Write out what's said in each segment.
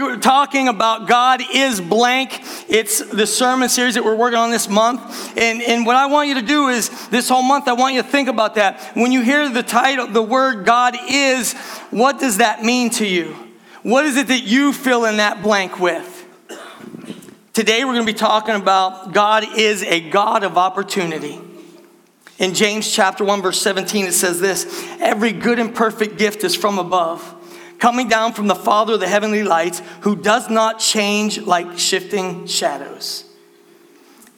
we're talking about God is blank. It's the sermon series that we're working on this month. And, and what I want you to do is this whole month, I want you to think about that. When you hear the title, the word God is, what does that mean to you? What is it that you fill in that blank with? Today we're going to be talking about God is a God of opportunity. In James chapter 1 verse 17 it says this, every good and perfect gift is from above, coming down from the Father of the heavenly lights, who does not change like shifting shadows.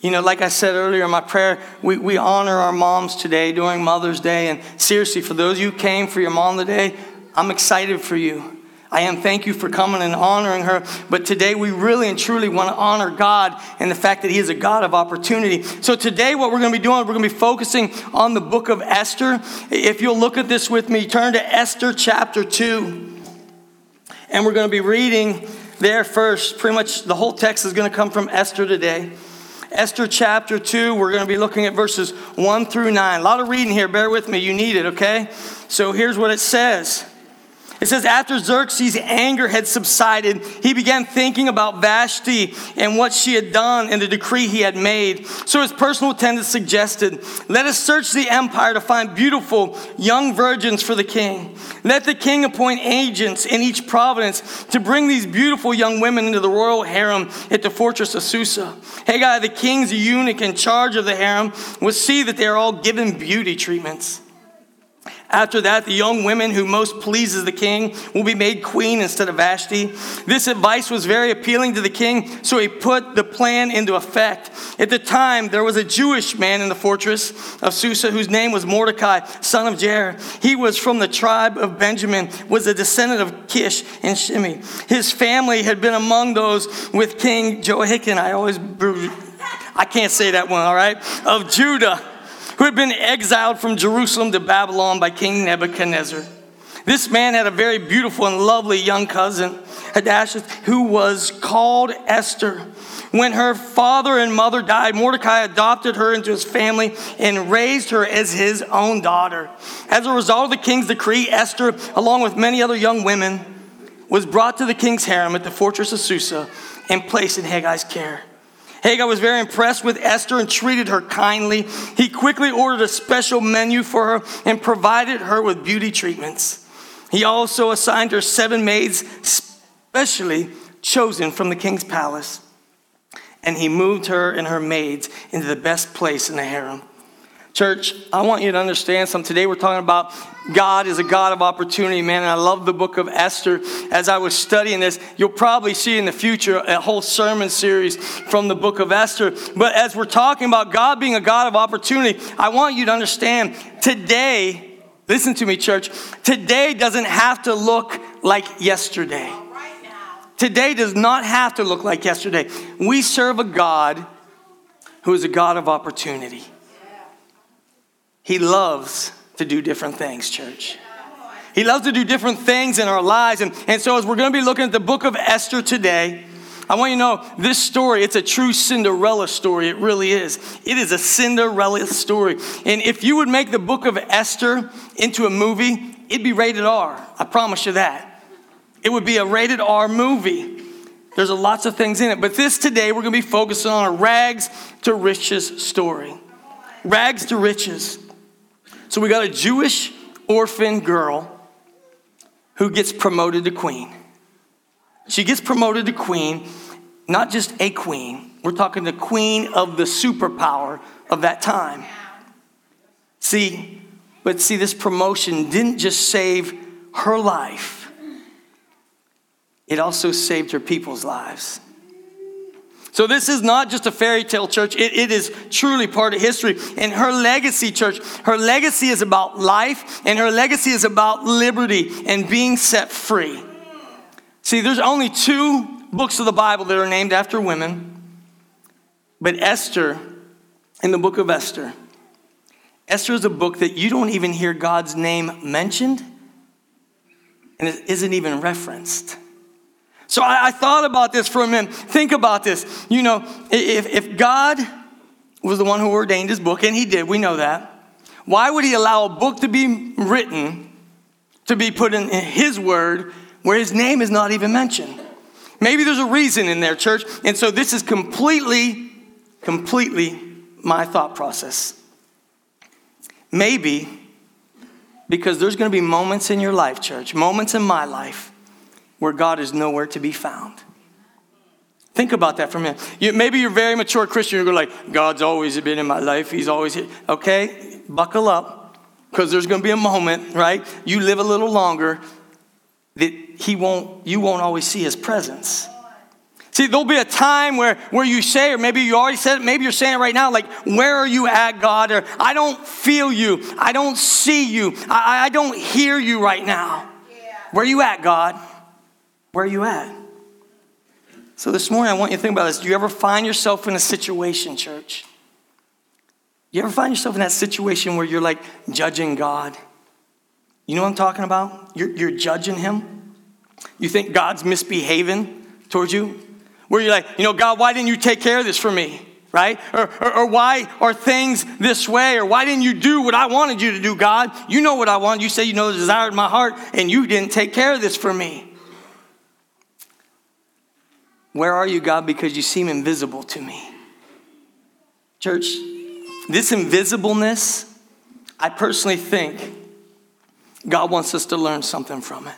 You know, like I said earlier in my prayer, we, we honor our moms today during Mother's Day. And seriously, for those of you who came for your mom today, I'm excited for you. I am. Thank you for coming and honoring her. But today we really and truly want to honor God and the fact that He is a God of opportunity. So today, what we're going to be doing, we're going to be focusing on the book of Esther. If you'll look at this with me, turn to Esther chapter 2. And we're going to be reading there first. Pretty much the whole text is going to come from Esther today. Esther chapter 2, we're going to be looking at verses 1 through 9. A lot of reading here, bear with me, you need it, okay? So here's what it says. It says, after Xerxes' anger had subsided, he began thinking about Vashti and what she had done and the decree he had made. So his personal attendant suggested, Let us search the empire to find beautiful young virgins for the king. Let the king appoint agents in each province to bring these beautiful young women into the royal harem at the fortress of Susa. Hegai, the king's eunuch in charge of the harem, will see that they are all given beauty treatments. After that, the young women who most pleases the king will be made queen instead of Vashti. This advice was very appealing to the king, so he put the plan into effect. At the time, there was a Jewish man in the fortress of Susa whose name was Mordecai, son of Jair. He was from the tribe of Benjamin, was a descendant of Kish and Shimei. His family had been among those with King Jehoiakim. I always, I can't say that one, all right, of Judah who had been exiled from Jerusalem to Babylon by King Nebuchadnezzar. This man had a very beautiful and lovely young cousin, Hadassah, who was called Esther. When her father and mother died, Mordecai adopted her into his family and raised her as his own daughter. As a result of the king's decree, Esther, along with many other young women, was brought to the king's harem at the fortress of Susa and placed in Hegai's care. Hegai was very impressed with Esther and treated her kindly. He quickly ordered a special menu for her and provided her with beauty treatments. He also assigned her seven maids, specially chosen from the king's palace. And he moved her and her maids into the best place in the harem. Church, I want you to understand something. Today we're talking about God is a God of opportunity, man. And I love the book of Esther. As I was studying this, you'll probably see in the future a whole sermon series from the book of Esther. But as we're talking about God being a God of opportunity, I want you to understand today, listen to me, church, today doesn't have to look like yesterday. Today does not have to look like yesterday. We serve a God who is a God of opportunity. He loves to do different things, church. He loves to do different things in our lives. And, and so, as we're going to be looking at the book of Esther today, I want you to know this story, it's a true Cinderella story. It really is. It is a Cinderella story. And if you would make the book of Esther into a movie, it'd be rated R. I promise you that. It would be a rated R movie. There's a lots of things in it. But this today, we're going to be focusing on a rags to riches story. Rags to riches. So we got a Jewish orphan girl who gets promoted to queen. She gets promoted to queen, not just a queen, we're talking the queen of the superpower of that time. See, but see, this promotion didn't just save her life, it also saved her people's lives. So this is not just a fairy tale church, it, it is truly part of history. And her legacy, church, her legacy is about life, and her legacy is about liberty and being set free. See, there's only two books of the Bible that are named after women, but Esther, in the book of Esther, Esther is a book that you don't even hear God's name mentioned, and it isn't even referenced. So I, I, thought about this for a minute. Think about this. You know, if, if God was the one who ordained his book, and he did, we know that, why would he allow a book to be written, to be put in his word, where his name is not even mentioned? Maybe there's a reason in there, church. And so this is completely, completely my thought process. Maybe because there's going to be moments in your life, church, moments in my life where God is nowhere to be found. Think about that for a minute. You, maybe you're a very mature Christian. You're like, God's always been in my life. He's always here. Okay, buckle up because there's going to be a moment, right? You live a little longer that he won't, you won't always see his presence. See, there'll be a time where, where you say, or maybe you already said it, maybe you're saying it right now, like, where are you at, God? Or I don't feel you. I don't see you. I, I don't hear you right now. Yeah. Where are you at, God? Where are you at? So this morning, I want you to think about this. Do you ever find yourself in a situation, church? You ever find yourself in that situation where you're like judging God? You know what I'm talking about? You're, you're judging him. You think God's misbehaving towards you. Where you're like, you know, God, why didn't you take care of this for me? Right? Or, or, or, why are things this way? Or why didn't you do what I wanted you to do, God? You know what I want. You say you know the desire of my heart, and you didn't take care of this for me. Where are you, God? Because you seem invisible to me. Church, this invisibleness, I personally think God wants us to learn something from it.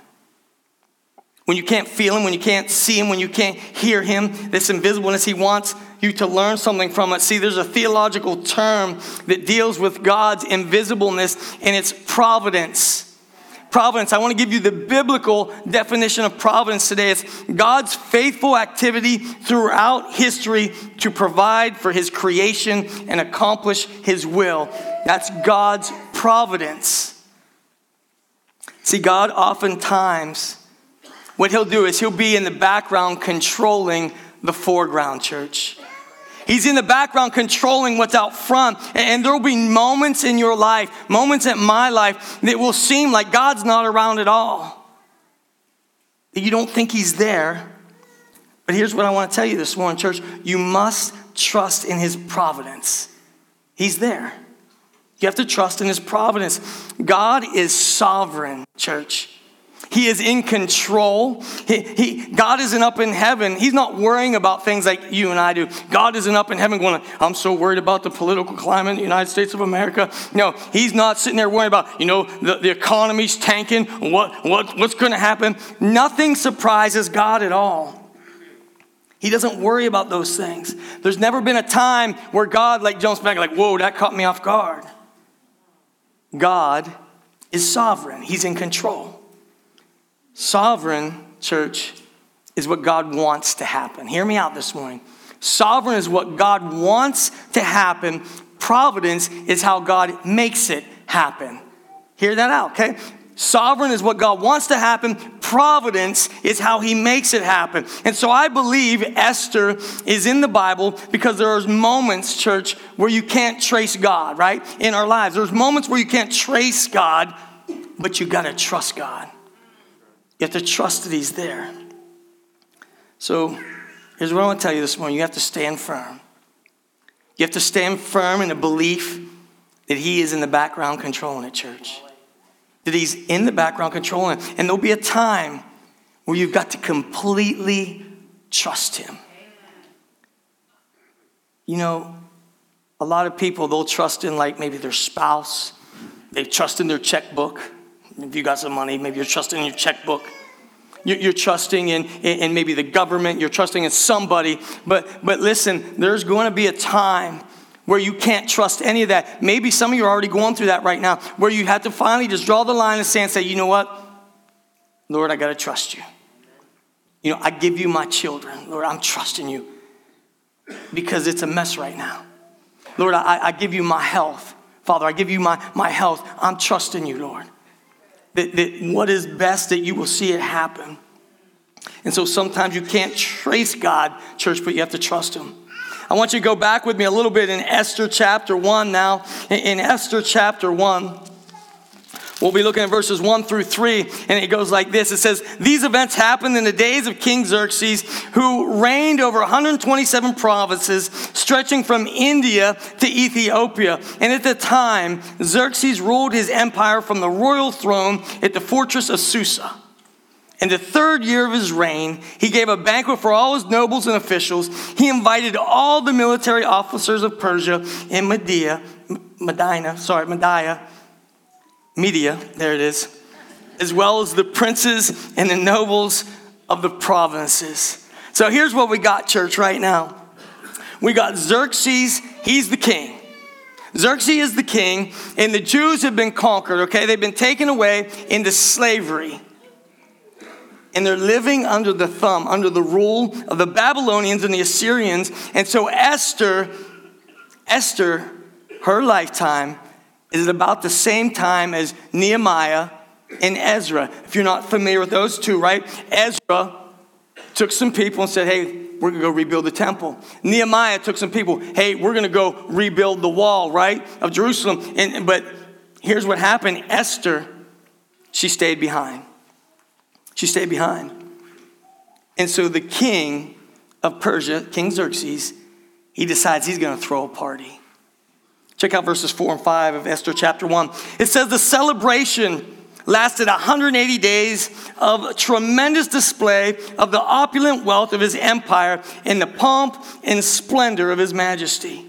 When you can't feel Him, when you can't see Him, when you can't hear Him, this invisibleness, He wants you to learn something from it. See, there's a theological term that deals with God's invisibleness and its providence. Providence, I want to give you the biblical definition of providence today. It's God's faithful activity throughout history to provide for His creation and accomplish His will. That's God's providence. See, God oftentimes, what He'll do is He'll be in the background controlling the foreground, church. He's in the background controlling what's out front. And there will be moments in your life, moments in my life, that will seem like God's not around at all. You don't think He's there. But here's what I want to tell you this morning, church. You must trust in His providence. He's there. You have to trust in His providence. God is sovereign, church. He is in control. He, he, God isn't up in heaven. He's not worrying about things like you and I do. God isn't up in heaven going, I'm so worried about the political climate in the United States of America. No, He's not sitting there worrying about, you know, the, the economy's tanking, what, what, what's going to happen. Nothing surprises God at all. He doesn't worry about those things. There's never been a time where God like jumps back like, whoa, that caught me off guard. God is sovereign, He's in control. Sovereign, church, is what God wants to happen. Hear me out this morning. Sovereign is what God wants to happen. Providence is how God makes it happen. Hear that out, okay? Sovereign is what God wants to happen. Providence is how he makes it happen. And so I believe Esther is in the Bible because there are moments, church, where you can't trace God, right? In our lives. There's moments where you can't trace God, but you got to trust God. You have to trust that he's there. So here's what I want to tell you this morning. You have to stand firm. You have to stand firm in the belief that he is in the background controlling it, church that He's in the background controlling. And there'll be a time where you've got to completely trust Him. You know, a lot of people, they'll trust in like maybe their spouse, they trust in their checkbook. If you got some money, maybe you're trusting in your checkbook. You're trusting in, in maybe the government, you're trusting in somebody. But, but listen, there's going to be a time where you can't trust any of that. Maybe some of you are already going through that right now, where you have to finally just draw the line and say, you know what? Lord, I got to trust you. You know, I give you my children. Lord, I'm trusting you because it's a mess right now. Lord, I, I give you my health. Father, I give you my, my health. I'm trusting you, Lord. That, that what is best, that you will see it happen. And so sometimes you can't trace God, church, but you have to trust Him. I want you to go back with me a little bit in Esther chapter 1 now. In Esther chapter 1, We'll be looking at verses 1 through 3, and it goes like this It says, These events happened in the days of King Xerxes, who reigned over 127 provinces, stretching from India to Ethiopia. And at the time, Xerxes ruled his empire from the royal throne at the fortress of Susa. In the third year of his reign, he gave a banquet for all his nobles and officials. He invited all the military officers of Persia and Medea, Medina, sorry, Media, Media, there it is, as well as the princes and the nobles of the provinces. So here's what we got, church, right now. We got Xerxes, he's the king. Xerxes is the king, and the Jews have been conquered, okay? They've been taken away into slavery. And they're living under the thumb, under the rule of the Babylonians and the Assyrians. And so Esther, Esther, her lifetime is about the same time as Nehemiah and Ezra. If you're not familiar with those two, right? Ezra took some people and said, hey, we're going to go rebuild the temple. Nehemiah took some people, hey, we're going to go rebuild the wall, right, of Jerusalem. And, but here's what happened Esther, she stayed behind. She stayed behind. And so the king of Persia, King Xerxes, he decides he's going to throw a party. Check out verses 4 and 5 of Esther chapter 1. It says, The celebration lasted 180 days of tremendous display of the opulent wealth of his empire and the pomp and splendor of his majesty.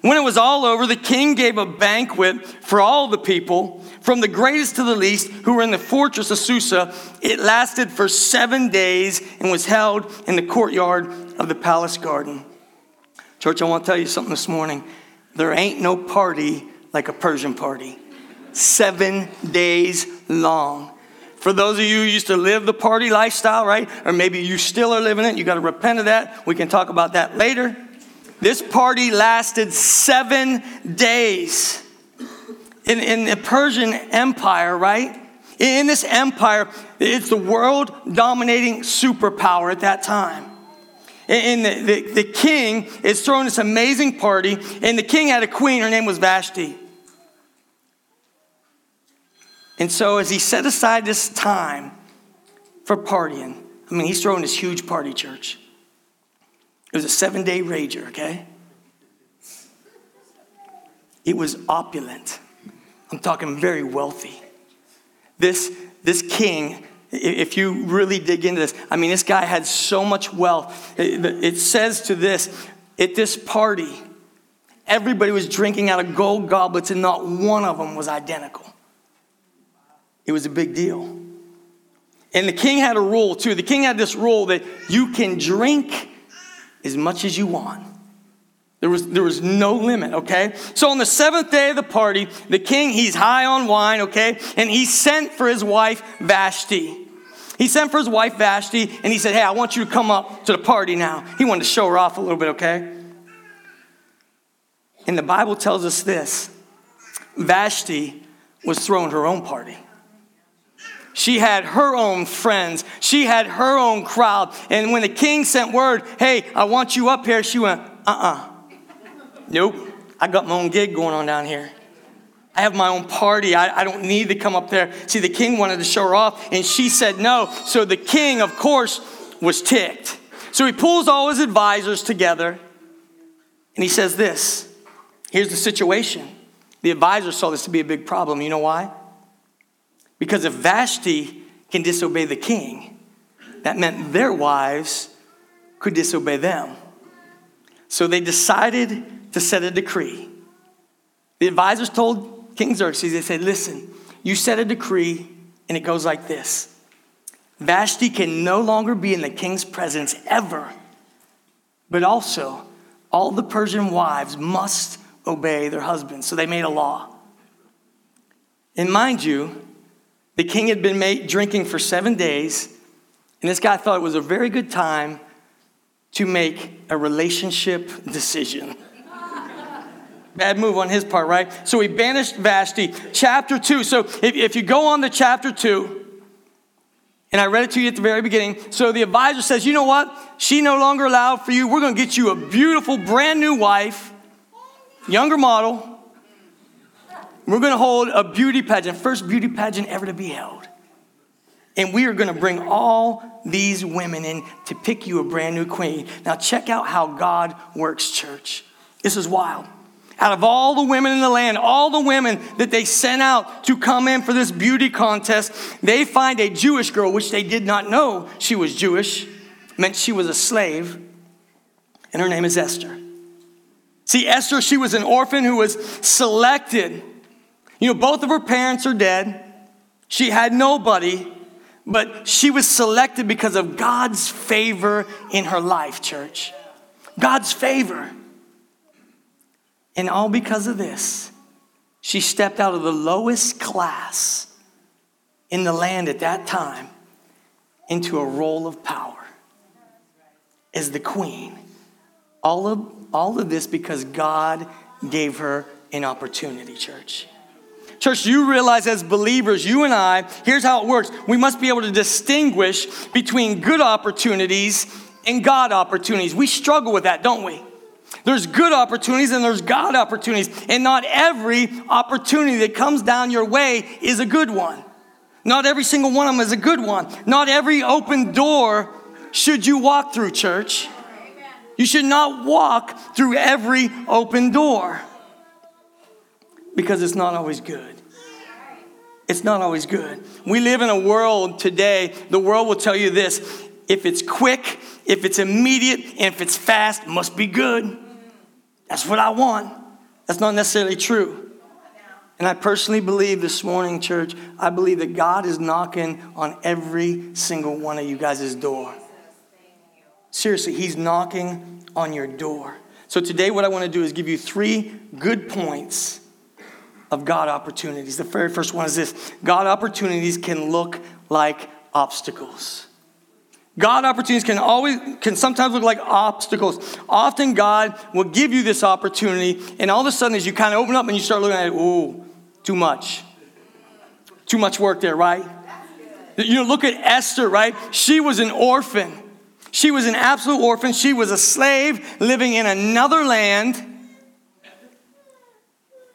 When it was all over, the king gave a banquet for all the people, from the greatest to the least, who were in the fortress of Susa. It lasted for seven days and was held in the courtyard of the palace garden. Church, I want to tell you something this morning. There ain't no party like a Persian party seven days long. For those of you who used to live the party lifestyle, right? Or maybe you still are living it, you got to repent of that. We can talk about that later. This party lasted seven days. In, in the Persian Empire, right? In this empire, it's the world dominating superpower at that time. And the, the, the king is throwing this amazing party, and the king had a queen, her name was Vashti. And so, as he set aside this time for partying, I mean, he's throwing this huge party church. It was a seven day rager, okay? It was opulent. I'm talking very wealthy. This, this king, if you really dig into this, I mean, this guy had so much wealth. It, says to this, at this party, everybody was drinking out of gold goblets, and not one of them was identical. It was a big deal. And the king had a rule too. The king had this rule that you can drink as much as you want. There was, there was no limit, okay? So on the seventh day of the party, the king, he's high on wine, okay? And he sent for his wife Vashti. He sent for his wife Vashti and he said, Hey, I want you to come up to the party now. He wanted to show her off a little bit, okay? And the Bible tells us this Vashti was throwing her own party. She had her own friends. She had her own crowd. And when the king sent word, hey, I want you up here, she went, uh uh-uh. uh Nope. I got my own gig going on down here. I have my own party. I, I don't need to come up there. See, the king wanted to show her off, and she said no. So the king, of course, was ticked. So he pulls all his advisors together, and he says this Here's the situation. The advisors saw this to be a big problem. You know why? Because if Vashti can disobey the king, that meant their wives could disobey them. So they decided to set a decree. The advisors told King Xerxes, they said, Listen, you set a decree, and it goes like this Vashti can no longer be in the king's presence ever, but also all the Persian wives must obey their husbands. So they made a law. And mind you, the king had been made, drinking for seven days, and this guy thought it was a very good time to make a relationship decision. Bad move on his part, right? So he banished Vashti. Chapter 2. So if, if you go on to chapter 2, and I read it to you at the very beginning. So the advisor says, You know what? She no longer allowed for you. We're going to get you a beautiful, brand new wife, younger model. We're going to hold a beauty pageant, first beauty pageant ever to be held. And we are going to bring all these women in to pick you a brand new queen. Now, check out how God works, church. This is wild. Out of all the women in the land, all the women that they sent out to come in for this beauty contest, they find a Jewish girl, which they did not know she was Jewish, meant she was a slave, and her name is Esther. See, Esther, she was an orphan who was selected. You know, both of her parents are dead. She had nobody, but she was selected because of God's favor in her life, church. God's favor. And all because of this, she stepped out of the lowest class in the land at that time into a role of power as the queen. All of, all of this because God gave her an opportunity, church. Church, you realize as believers, you and I, here's how it works. We must be able to distinguish between good opportunities and God opportunities. We struggle with that, don't we? There's good opportunities and there's God opportunities. And not every opportunity that comes down your way is a good one. Not every single one of them is a good one. Not every open door should you walk through, church. You should not walk through every open door because it's not always good. It's not always good. We live in a world today, the world will tell you this if it's quick, if it's immediate, and if it's fast, must be good. That's what I want. That's not necessarily true. And I personally believe this morning, church, I believe that God is knocking on every single one of you guys' door. Seriously, He's knocking on your door. So today, what I want to do is give you three good points of God opportunities. The very first one is this God opportunities can look like obstacles. God opportunities can always can sometimes look like obstacles. Often God will give you this opportunity, and all of a sudden, as you kind of open up and you start looking at it, ooh, too much. Too much work there, right? You know, look at Esther, right? She was an orphan. She was an absolute orphan. She was a slave living in another land.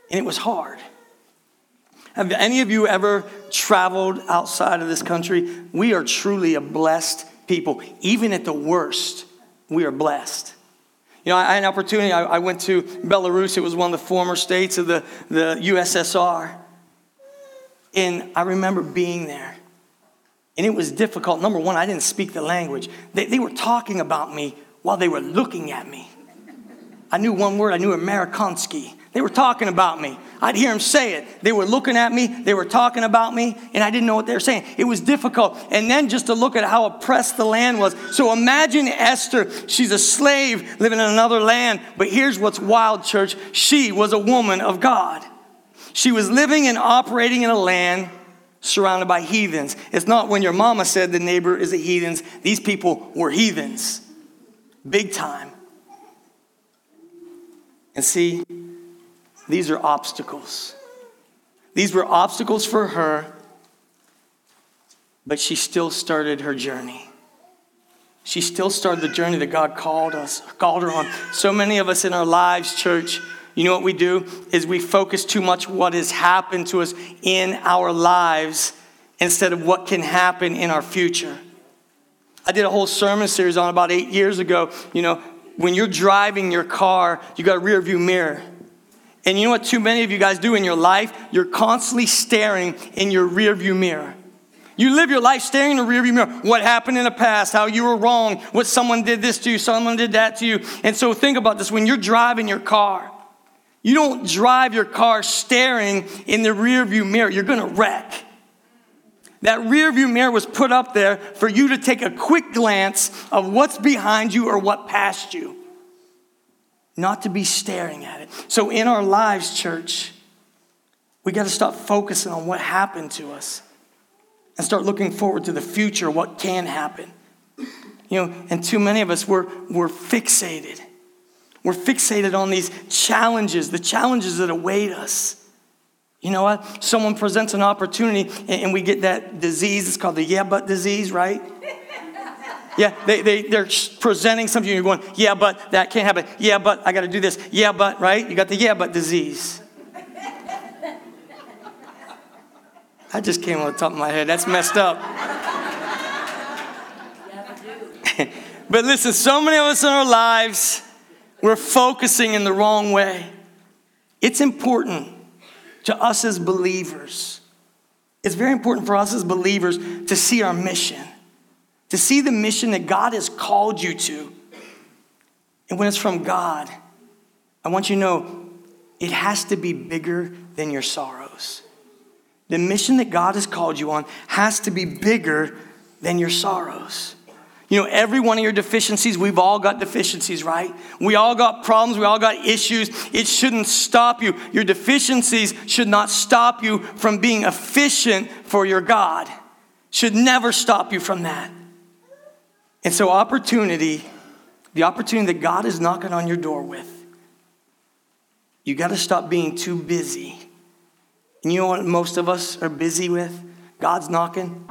And it was hard. Have any of you ever traveled outside of this country? We are truly a blessed people. Even at the worst, we are blessed. You know, I had an opportunity. I, I went to Belarus. It was one of the former states of the, the USSR. And I remember being there. And it was difficult. Number one, I didn't speak the language. They, they were talking about me while they were looking at me. I knew one word, I knew Amerikansky. They were talking about me. I'd hear them say it. They were looking at me, they were talking about me, and I didn't know what they were saying. It was difficult. And then just to look at how oppressed the land was. So imagine Esther. She's a slave living in another land. But here's what's wild, church. She was a woman of God. She was living and operating in a land surrounded by heathens. It's not when your mama said the neighbor is a heathens. These people were heathens. Big time. And see, these are obstacles. These were obstacles for her, but she still started her journey. She still started the journey that God called us, called her on. So many of us in our lives, church, you know what we do is we focus too much what has happened to us in our lives instead of what can happen in our future. I did a whole sermon series on about 8 years ago, you know, when you're driving your car, you got a rear view mirror. And you know what too many of you guys do in your life? You're constantly staring in your rear view mirror. You live your life staring in the rearview mirror. What happened in the past, how you were wrong, what someone did this to you, someone did that to you. And so think about this when you're driving your car, you don't drive your car staring in the rearview mirror. You're going to wreck. That rearview mirror was put up there for you to take a quick glance of what's behind you or what passed you, not to be staring at it. So in our lives, church, we got to stop focusing on what happened to us and start looking forward to the future, what can happen. You know, and too many of us, we're, we're fixated we're fixated on these challenges, the challenges that await us. You know what? Someone presents an opportunity and we get that disease. It's called the yeah, but disease, right? Yeah, they, they, they're presenting something, you're going, yeah, but that can't happen. Yeah, but I got to do this. Yeah, but, right? You got the yeah, but disease. I just came on the top of my head. That's messed up. but listen, so many of us in our lives, we're focusing in the wrong way. It's important to us as believers. It's very important for us as believers to see our mission, to see the mission that God has called you to. And when it's from God, I want you to know it has to be bigger than your sorrows. The mission that God has called you on has to be bigger than your sorrows. You know, every one of your deficiencies, we've all got deficiencies, right? We all got problems, we all got issues. It shouldn't stop you. Your deficiencies should not stop you from being efficient for your God. Should never stop you from that. And so, opportunity, the opportunity that God is knocking on your door with, you got to stop being too busy. And you know what most of us are busy with? God's knocking.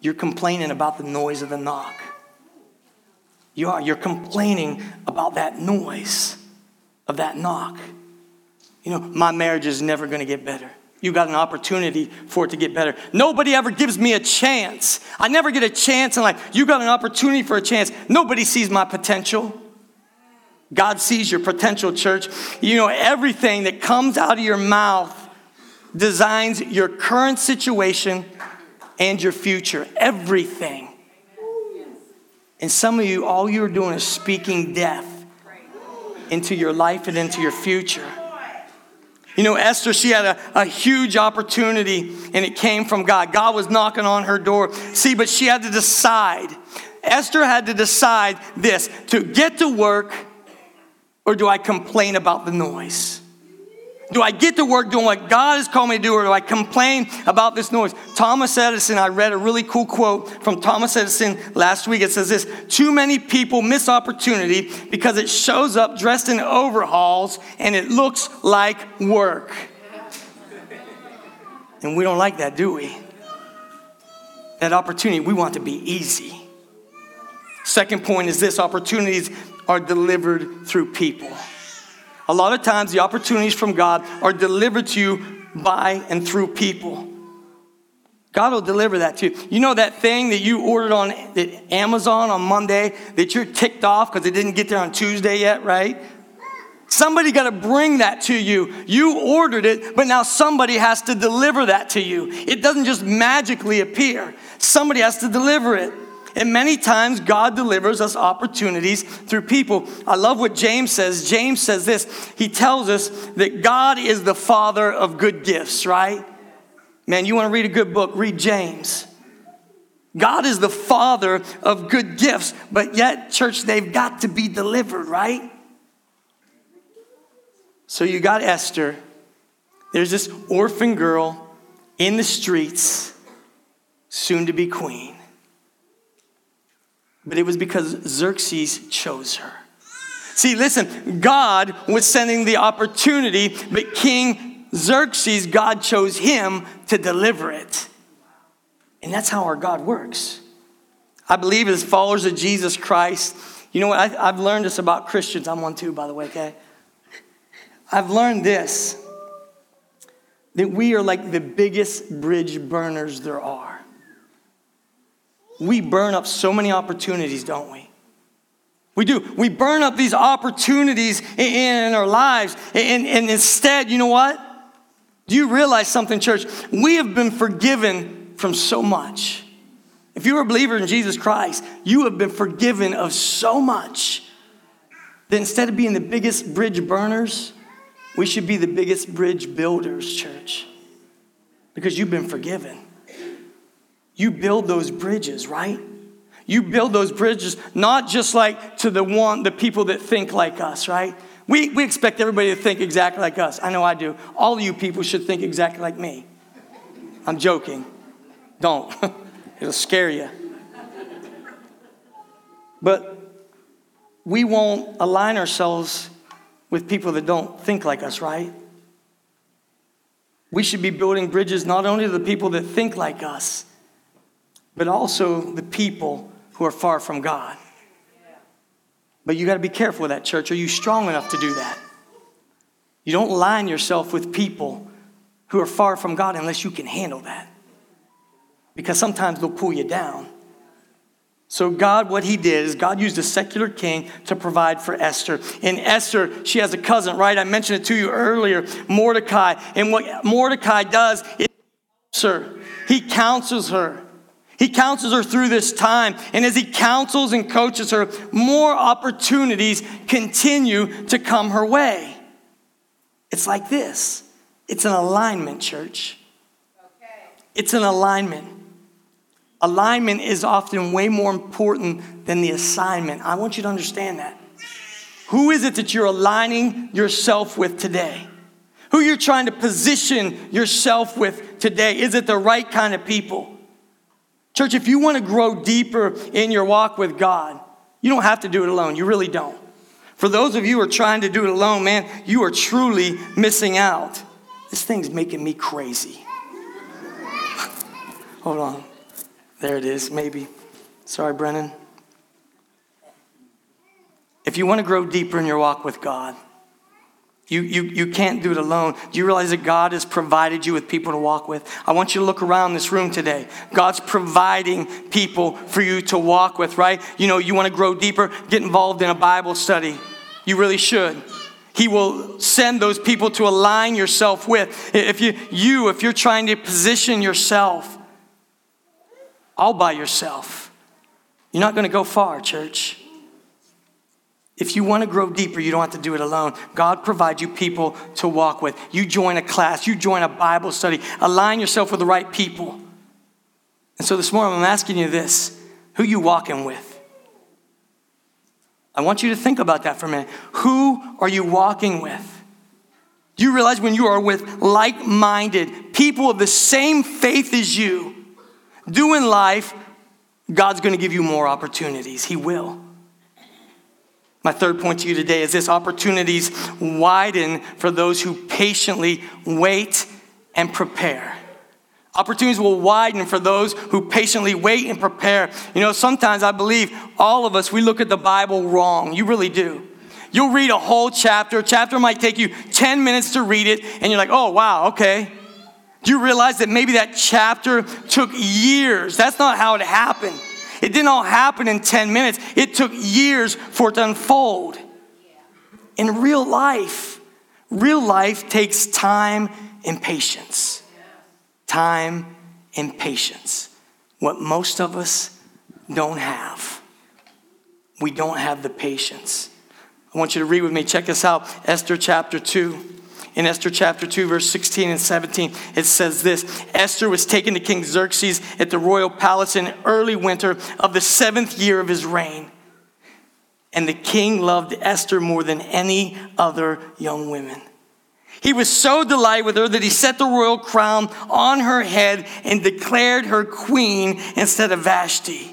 You're complaining about the noise of the knock. You are. You're complaining about that noise of that knock. You know, my marriage is never going to get better. You got an opportunity for it to get better. Nobody ever gives me a chance. I never get a chance in life. You got an opportunity for a chance. Nobody sees my potential. God sees your potential, church. You know, everything that comes out of your mouth designs your current situation and your future. Everything. And some of you, all you're doing is speaking death into your life and into your future. You know, Esther, she had a, a huge opportunity and it came from God. God was knocking on her door. See, but she had to decide. Esther had to decide this to get to work or do I complain about the noise? Do I get to work doing what God has called me to do, or do I complain about this noise? Thomas Edison, I read a really cool quote from Thomas Edison last week. It says this Too many people miss opportunity because it shows up dressed in overalls and it looks like work. And we don't like that, do we? That opportunity, we want to be easy. Second point is this opportunities are delivered through people. A lot of times, the opportunities from God are delivered to you by and through people. God will deliver that to you. You know that thing that you ordered on Amazon on Monday that you're ticked off because it didn't get there on Tuesday yet, right? Somebody got to bring that to you. You ordered it, but now somebody has to deliver that to you. It doesn't just magically appear, somebody has to deliver it. And many times God delivers us opportunities through people. I love what James says. James says this He tells us that God is the father of good gifts, right? Man, you want to read a good book, read James. God is the father of good gifts, but yet, church, they've got to be delivered, right? So you got Esther. There's this orphan girl in the streets, soon to be queen but it was because Xerxes chose her. See, listen, God was sending the opportunity, but King Xerxes, God chose him to deliver it. And that's how our God works. I believe as followers of Jesus Christ, you know what? I, have learned this about Christians. I'm one too, by the way, okay? I've learned this that we are like the biggest bridge burners there are we burn up so many opportunities, don't we? We do. We burn up these opportunities in our lives. And, and instead, you know what? Do you realize something, church? We have been forgiven from so much. If you're a believer in Jesus Christ, you have been forgiven of so much that instead of being the biggest bridge burners, we should be the biggest bridge builders, church, because you've been forgiven. You build those bridges, right? You build those bridges not just like to the one, the people that think like us, right? We, we expect everybody to think exactly like us. I know I do. All you people should think exactly like me. I'm joking. Don't. It'll scare you. But we won't align ourselves with people that don't think like us, right? We should be building bridges not only to the people that think like us, but also the people who are far from God. But you got to be careful with that, church. Are you strong enough to do that? You don't line yourself with people who are far from God unless you can handle that. Because sometimes they'll pull you down. So, God, what he did is God used a secular king to provide for Esther. And Esther, she has a cousin, right? I mentioned it to you earlier, Mordecai. And what Mordecai does is. He counsels her. He counsels her through this time. And as he counsels and coaches her, more opportunities continue to come her way. It's like this it's an alignment, church. Okay. It's an alignment. Alignment is often way more important than the assignment. I want you to understand that. Who is it that you're aligning yourself with today? Who you're trying to position yourself with today? Is it the right kind of people? Church, if you want to grow deeper in your walk with God, you don't have to do it alone. You really don't. For those of you who are trying to do it alone, man, you are truly missing out. This thing's making me crazy. Hold on. There it is, maybe. Sorry, Brennan. If you want to grow deeper in your walk with God, you, you, you can't do it alone. Do you realize that God has provided you with people to walk with? I want you to look around this room today. God's providing people for you to walk with, right? You know, you want to grow deeper, get involved in a Bible study. You really should. He will send those people to align yourself with. If you, you if you're trying to position yourself all by yourself, you're not going to go far, church. If you want to grow deeper, you don't have to do it alone. God provides you people to walk with. You join a class, you join a Bible study, align yourself with the right people. And so this morning, I'm asking you this who you walking with? I want you to think about that for a minute. Who are you walking with? Do you realize when you are with like minded people of the same faith as you, doing life, God's going to give you more opportunities? He will. My third point to you today is this opportunities widen for those who patiently wait and prepare. Opportunities will widen for those who patiently wait and prepare. You know, sometimes I believe all of us, we look at the Bible wrong. You really do. You'll read a whole chapter. A chapter might take you 10 minutes to read it, and you're like, oh, wow, okay. Do you realize that maybe that chapter took years? That's not how it happened. It didn't all happen in 10 minutes, it took years for it to unfold. In real life, real life takes time and patience. Time and patience. What most of us don't have. We don't have the patience. I want you to read with me. Check this out Esther chapter 2 in Esther chapter 2, verse 16 and 17, it says this Esther was taken to King Xerxes at the royal palace in early winter of the seventh year of his reign. And the king loved Esther more than any other young women. He was so delighted with her that he set the royal crown on her head and declared her queen instead of Vashti.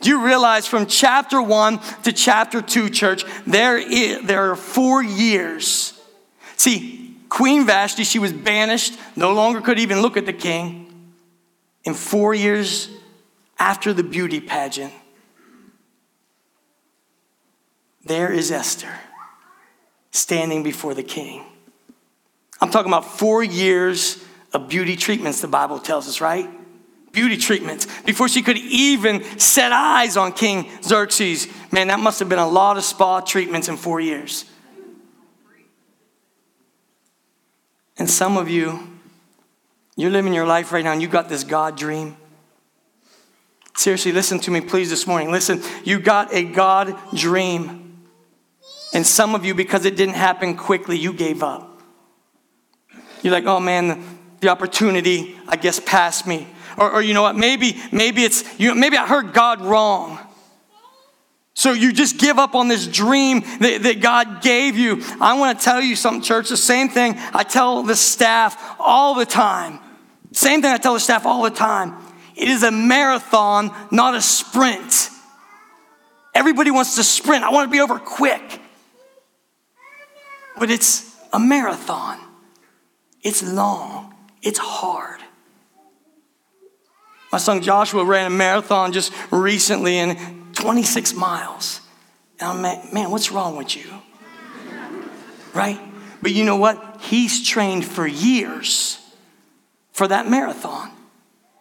Do you realize from chapter 1 to chapter 2, church, there, is, there are four years. See, Queen Vashti, she was banished, no longer could even look at the king. In four years after the beauty pageant, there is Esther standing before the king. I'm talking about four years of beauty treatments, the Bible tells us, right? Beauty treatments. Before she could even set eyes on King Xerxes. Man, that must have been a lot of spa treatments in four years. And some of you, you're living your life right now and you got this God dream. Seriously, listen to me, please, this morning. Listen, you got a God dream. And some of you, because it didn't happen quickly, you gave up. You're like, oh man, the opportunity, I guess, passed me. Or, or you know what, maybe, maybe it's, you, maybe I heard God wrong. So you just give up on this dream that, that God gave you. I want to tell you something, church. The same thing I tell the staff all the time. Same thing I tell the staff all the time. It is a marathon, not a sprint. Everybody wants to sprint. I want to be over quick. But it's a marathon. It's long. It's hard. My son Joshua ran a marathon just recently, and 26 miles. And I'm like, man, what's wrong with you? Right? But you know what? He's trained for years for that marathon.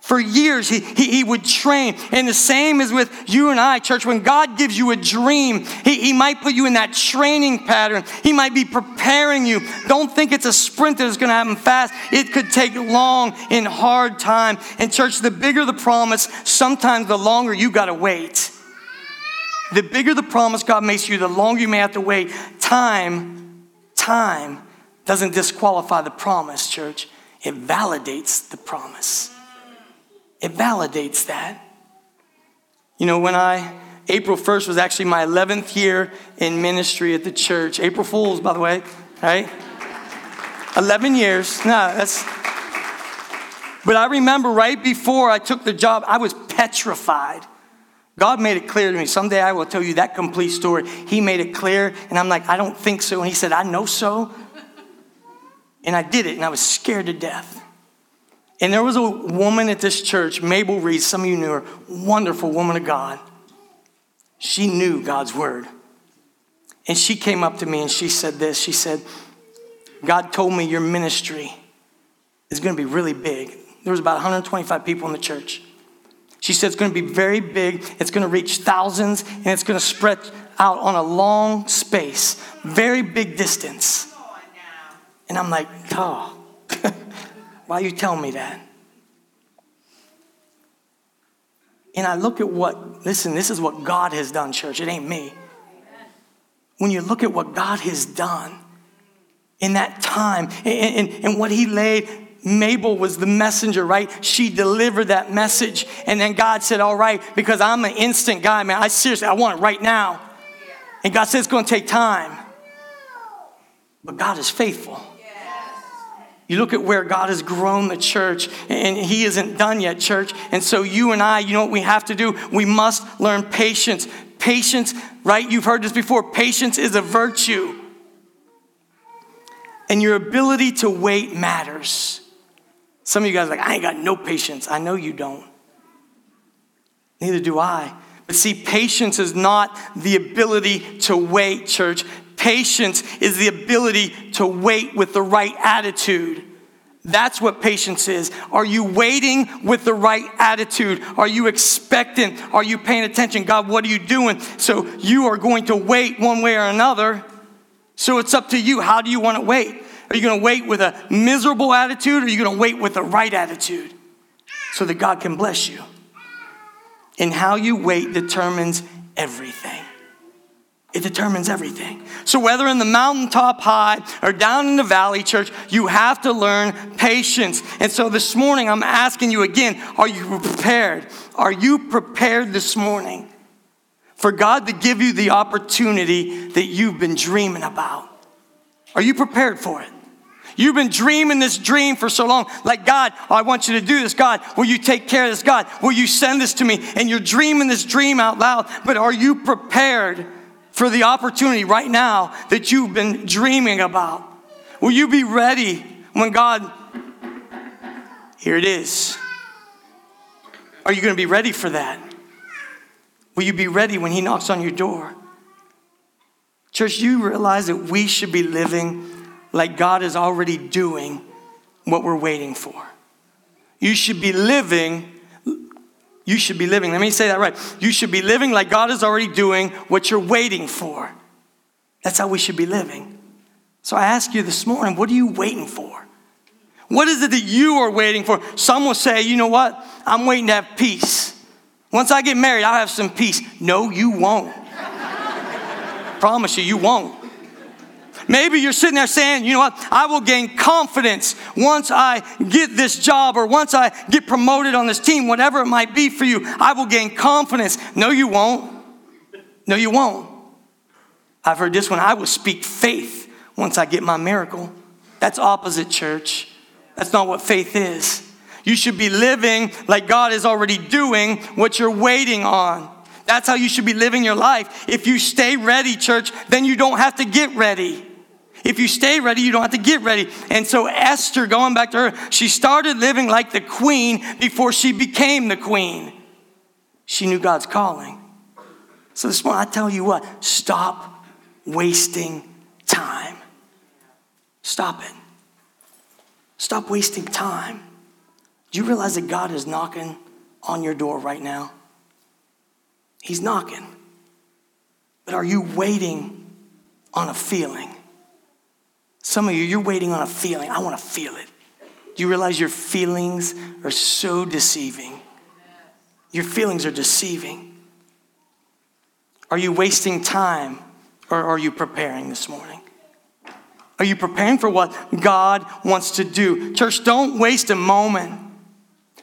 For years, he, he, he, would train. And the same is with you and I, church. When God gives you a dream, he, he might put you in that training pattern. He might be preparing you. Don't think it's a sprint that is going to happen fast. It could take long and hard time. And, church, the bigger the promise, sometimes the longer you got to wait. The bigger the promise God makes you, the longer you may have to wait. Time, time doesn't disqualify the promise, church. It validates the promise it validates that. You know, when I, April 1st was actually my 11th year in ministry at the church. April Fools, by the way, right? 11 years. No, that's. But I remember right before I took the job, I was petrified. God made it clear to me. Someday I will tell you that complete story. He made it clear, and I'm like, I don't think so. And he said, I know so. And I did it, and I was scared to death. And there was a woman at this church, Mabel Reed, some of you knew her, wonderful woman of God. She knew God's word. And she came up to me and she said this She said, God told me your ministry is going to be really big. There was about 125 people in the church. She said it's going to be very big, it's going to reach thousands, and it's going to spread out on a long space, very big distance. And I'm like, oh. Why you telling me that? And I look at what, listen, this is what God has done, church. It ain't me. When you look at what God has done in that time and, and, and what He laid, Mabel was the messenger, right? She delivered that message. And then God said, All right, because I'm an instant guy, man. I seriously, I want it right now. And God said, It's going to take time. But God is faithful. You look at where God has grown the church, and He isn't done yet, church. And so, you and I, you know what we have to do? We must learn patience. Patience, right? You've heard this before. Patience is a virtue. And your ability to wait matters. Some of you guys like, I ain't got no patience. I know you don't. Neither do I. But see, patience is not the ability to wait, church. Patience is the ability to wait with the right attitude. That's what patience is. Are you waiting with the right attitude? Are you expectant? Are you paying attention? God, what are you doing? So you are going to wait one way or another. So it's up to you. How do you want to wait? Are you going to wait with a miserable attitude or are you going to wait with the right attitude so that God can bless you? And how you wait determines everything. It determines everything. So, whether in the mountaintop high or down in the valley, church, you have to learn patience. And so, this morning, I'm asking you again are you prepared? Are you prepared this morning for God to give you the opportunity that you've been dreaming about? Are you prepared for it? You've been dreaming this dream for so long. Like, God, I want you to do this. God, will you take care of this? God, will you send this to me? And you're dreaming this dream out loud, but are you prepared? for the opportunity right now that you've been dreaming about? Will you be ready when God, here it is? Are you going to be ready for that? Will you be ready when He knocks on your door? Church, you realize that we should be living like God is already doing what we're waiting for. You should be living you should be living. Let me say that right. You should be living like God is already doing what you're waiting for. That's how we should be living. So I ask you this morning, what are you waiting for? What is it that you are waiting for? Some will say, you know what? I'm waiting to have peace. Once I get married, I'll have some peace. No, you won't. Promise you, you won't. Maybe you're sitting there saying, you know what, I will gain confidence once I get this job or once I get promoted on this team, whatever it might be for you, I will gain confidence. No, you won't. No, you won't. I've heard this one I will speak faith once I get my miracle. That's opposite, church. That's not what faith is. You should be living like God is already doing what you're waiting on. That's how you should be living your life. If you stay ready, church, then you don't have to get ready. If you stay ready, you don't have to get ready. And so, Esther, going back to her, she started living like the queen before she became the queen. She knew God's calling. So, this morning, I tell you what stop wasting time. Stop it. Stop wasting time. Do you realize that God is knocking on your door right now? He's knocking. But are you waiting on a feeling? Some of you, you're waiting on a feeling. I want to feel it. Do you realize your feelings are so deceiving? Your feelings are deceiving. Are you wasting time or are you preparing this morning? Are you preparing for what God wants to do? Church, don't waste a moment.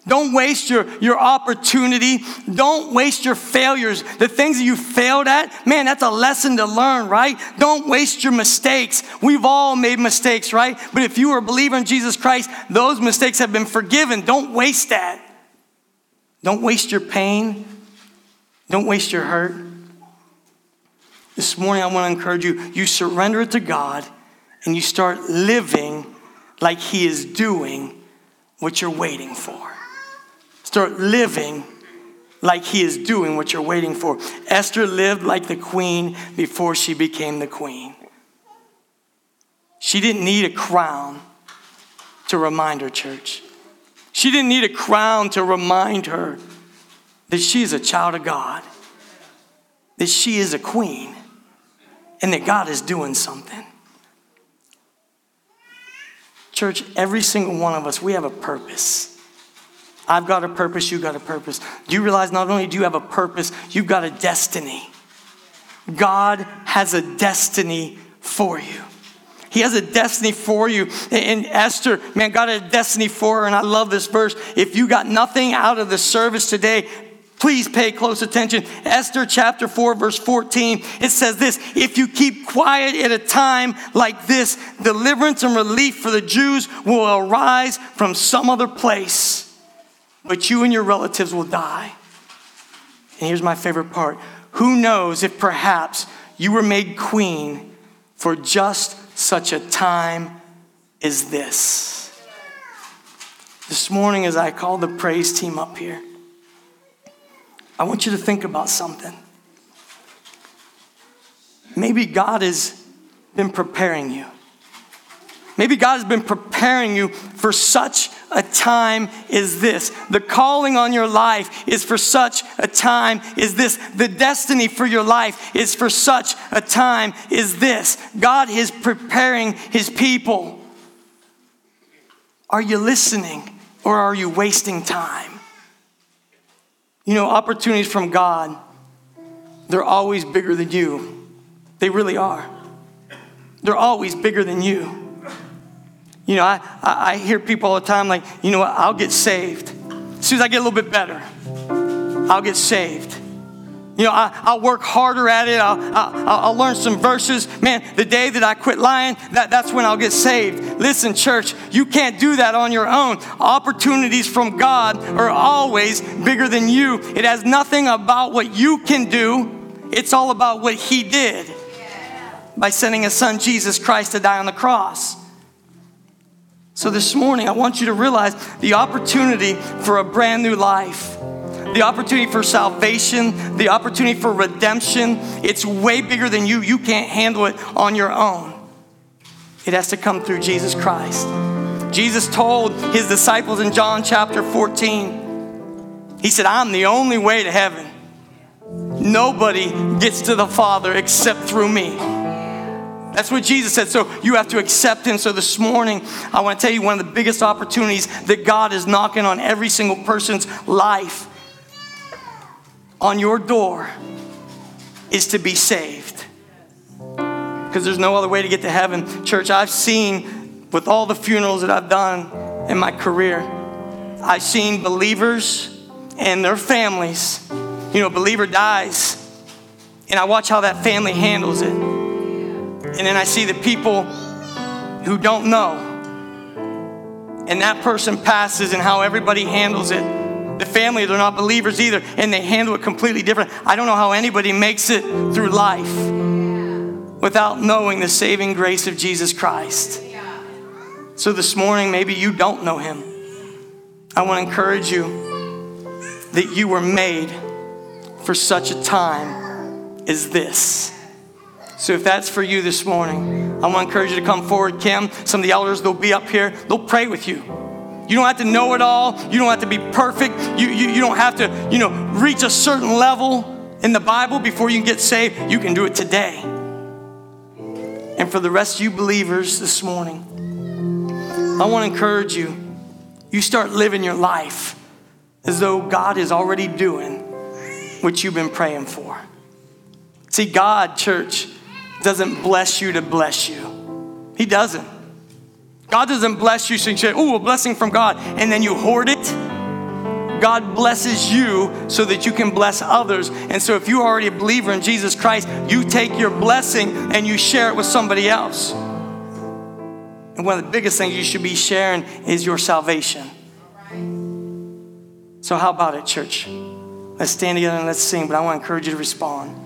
Don't waste your, your opportunity. Don't waste your failures. The things that you failed at, man, that's a lesson to learn, right? Don't waste your mistakes. We've all made mistakes, right? But if you are a believer in Jesus Christ, those mistakes have been forgiven. Don't waste that. Don't waste your pain. Don't waste your hurt. This morning, I want to encourage you you surrender it to God and you start living like He is doing what you're waiting for. Start living like He is doing what you're waiting for. Esther lived like the queen before she became the queen. She didn't need a crown to remind her, church. She didn't need a crown to remind her that she is a child of God, that she is a queen, and that God is doing something. Church, every single one of us, we have a purpose. I've got a purpose, you've got a purpose. Do you realize not only do you have a purpose, you've got a destiny? God has a destiny for you. He has a destiny for you. And Esther, man, God had a destiny for her. And I love this verse. If you got nothing out of the service today, Please pay close attention. Esther chapter 4, verse 14, it says this If you keep quiet at a time like this, deliverance and relief for the Jews will arise from some other place, but you and your relatives will die. And here's my favorite part Who knows if perhaps you were made queen for just such a time as this? This morning, as I call the praise team up here, I want you to think about something. Maybe God has been preparing you. Maybe God has been preparing you for such a time as this. The calling on your life is for such a time as this. The destiny for your life is for such a time as this. God is preparing his people. Are you listening or are you wasting time? You know, opportunities from God, they're always bigger than you. They really are. They're always bigger than you. You know, I, I hear people all the time like, you know what, I'll get saved. As soon as I get a little bit better, I'll get saved. You know, I, will work harder at it. I'll, I'll, I'll, learn some verses. Man, the day that I quit lying, that, that's when I'll get saved. Listen, church, you can't do that on your own. Opportunities from God are always bigger than you. It has nothing about what you can do, it's all about what He did by sending His Son, Jesus Christ, to die on the cross. So this morning, I want you to realize the opportunity for a brand new life the opportunity for salvation, the opportunity for redemption, it's way bigger than you. You can't handle it on your own. It has to come through Jesus Christ. Jesus told his disciples in John chapter 14, He said, I'm the only way to heaven. Nobody gets to the Father except through me. That's what Jesus said. So you have to accept Him. So this morning, I want to tell you one of the biggest opportunities that God is knocking on every single person's life on your door is to be saved. Because there's no other way to get to heaven. Church, I've seen with all the funerals that I've done in my career, I've seen believers and their families. You know, a believer dies, and I watch how that family handles it. And then I see the people who don't know. And that person passes, and how everybody handles it the family, they're not believers either, and they handle it completely different. I don't know how anybody makes it through life without knowing the saving grace of Jesus Christ. So this morning, maybe you don't know him. I want to encourage you that you were made for such a time as this. So if that's for you this morning, I want to encourage you to come forward. Kim, some of the elders, they'll be up here. They'll pray with you. You don't have to know it all. You don't have to be perfect. You, you, you don't have to, you know, reach a certain level in the Bible before you can get saved. You can do it today. And for the rest of you believers this morning, I want to encourage you. You start living your life as though God is already doing what you've been praying for. See, God, church, doesn't bless you to bless you. He doesn't. God doesn't bless you so you say, oh, a blessing from God, and then you hoard it. God blesses you so that you can bless others. And so if you're already a believer in Jesus Christ, you take your blessing and you share it with somebody else. And one of the biggest things you should be sharing is your salvation. So, how about it, church? Let's stand together and let's sing, but I want to encourage you to respond.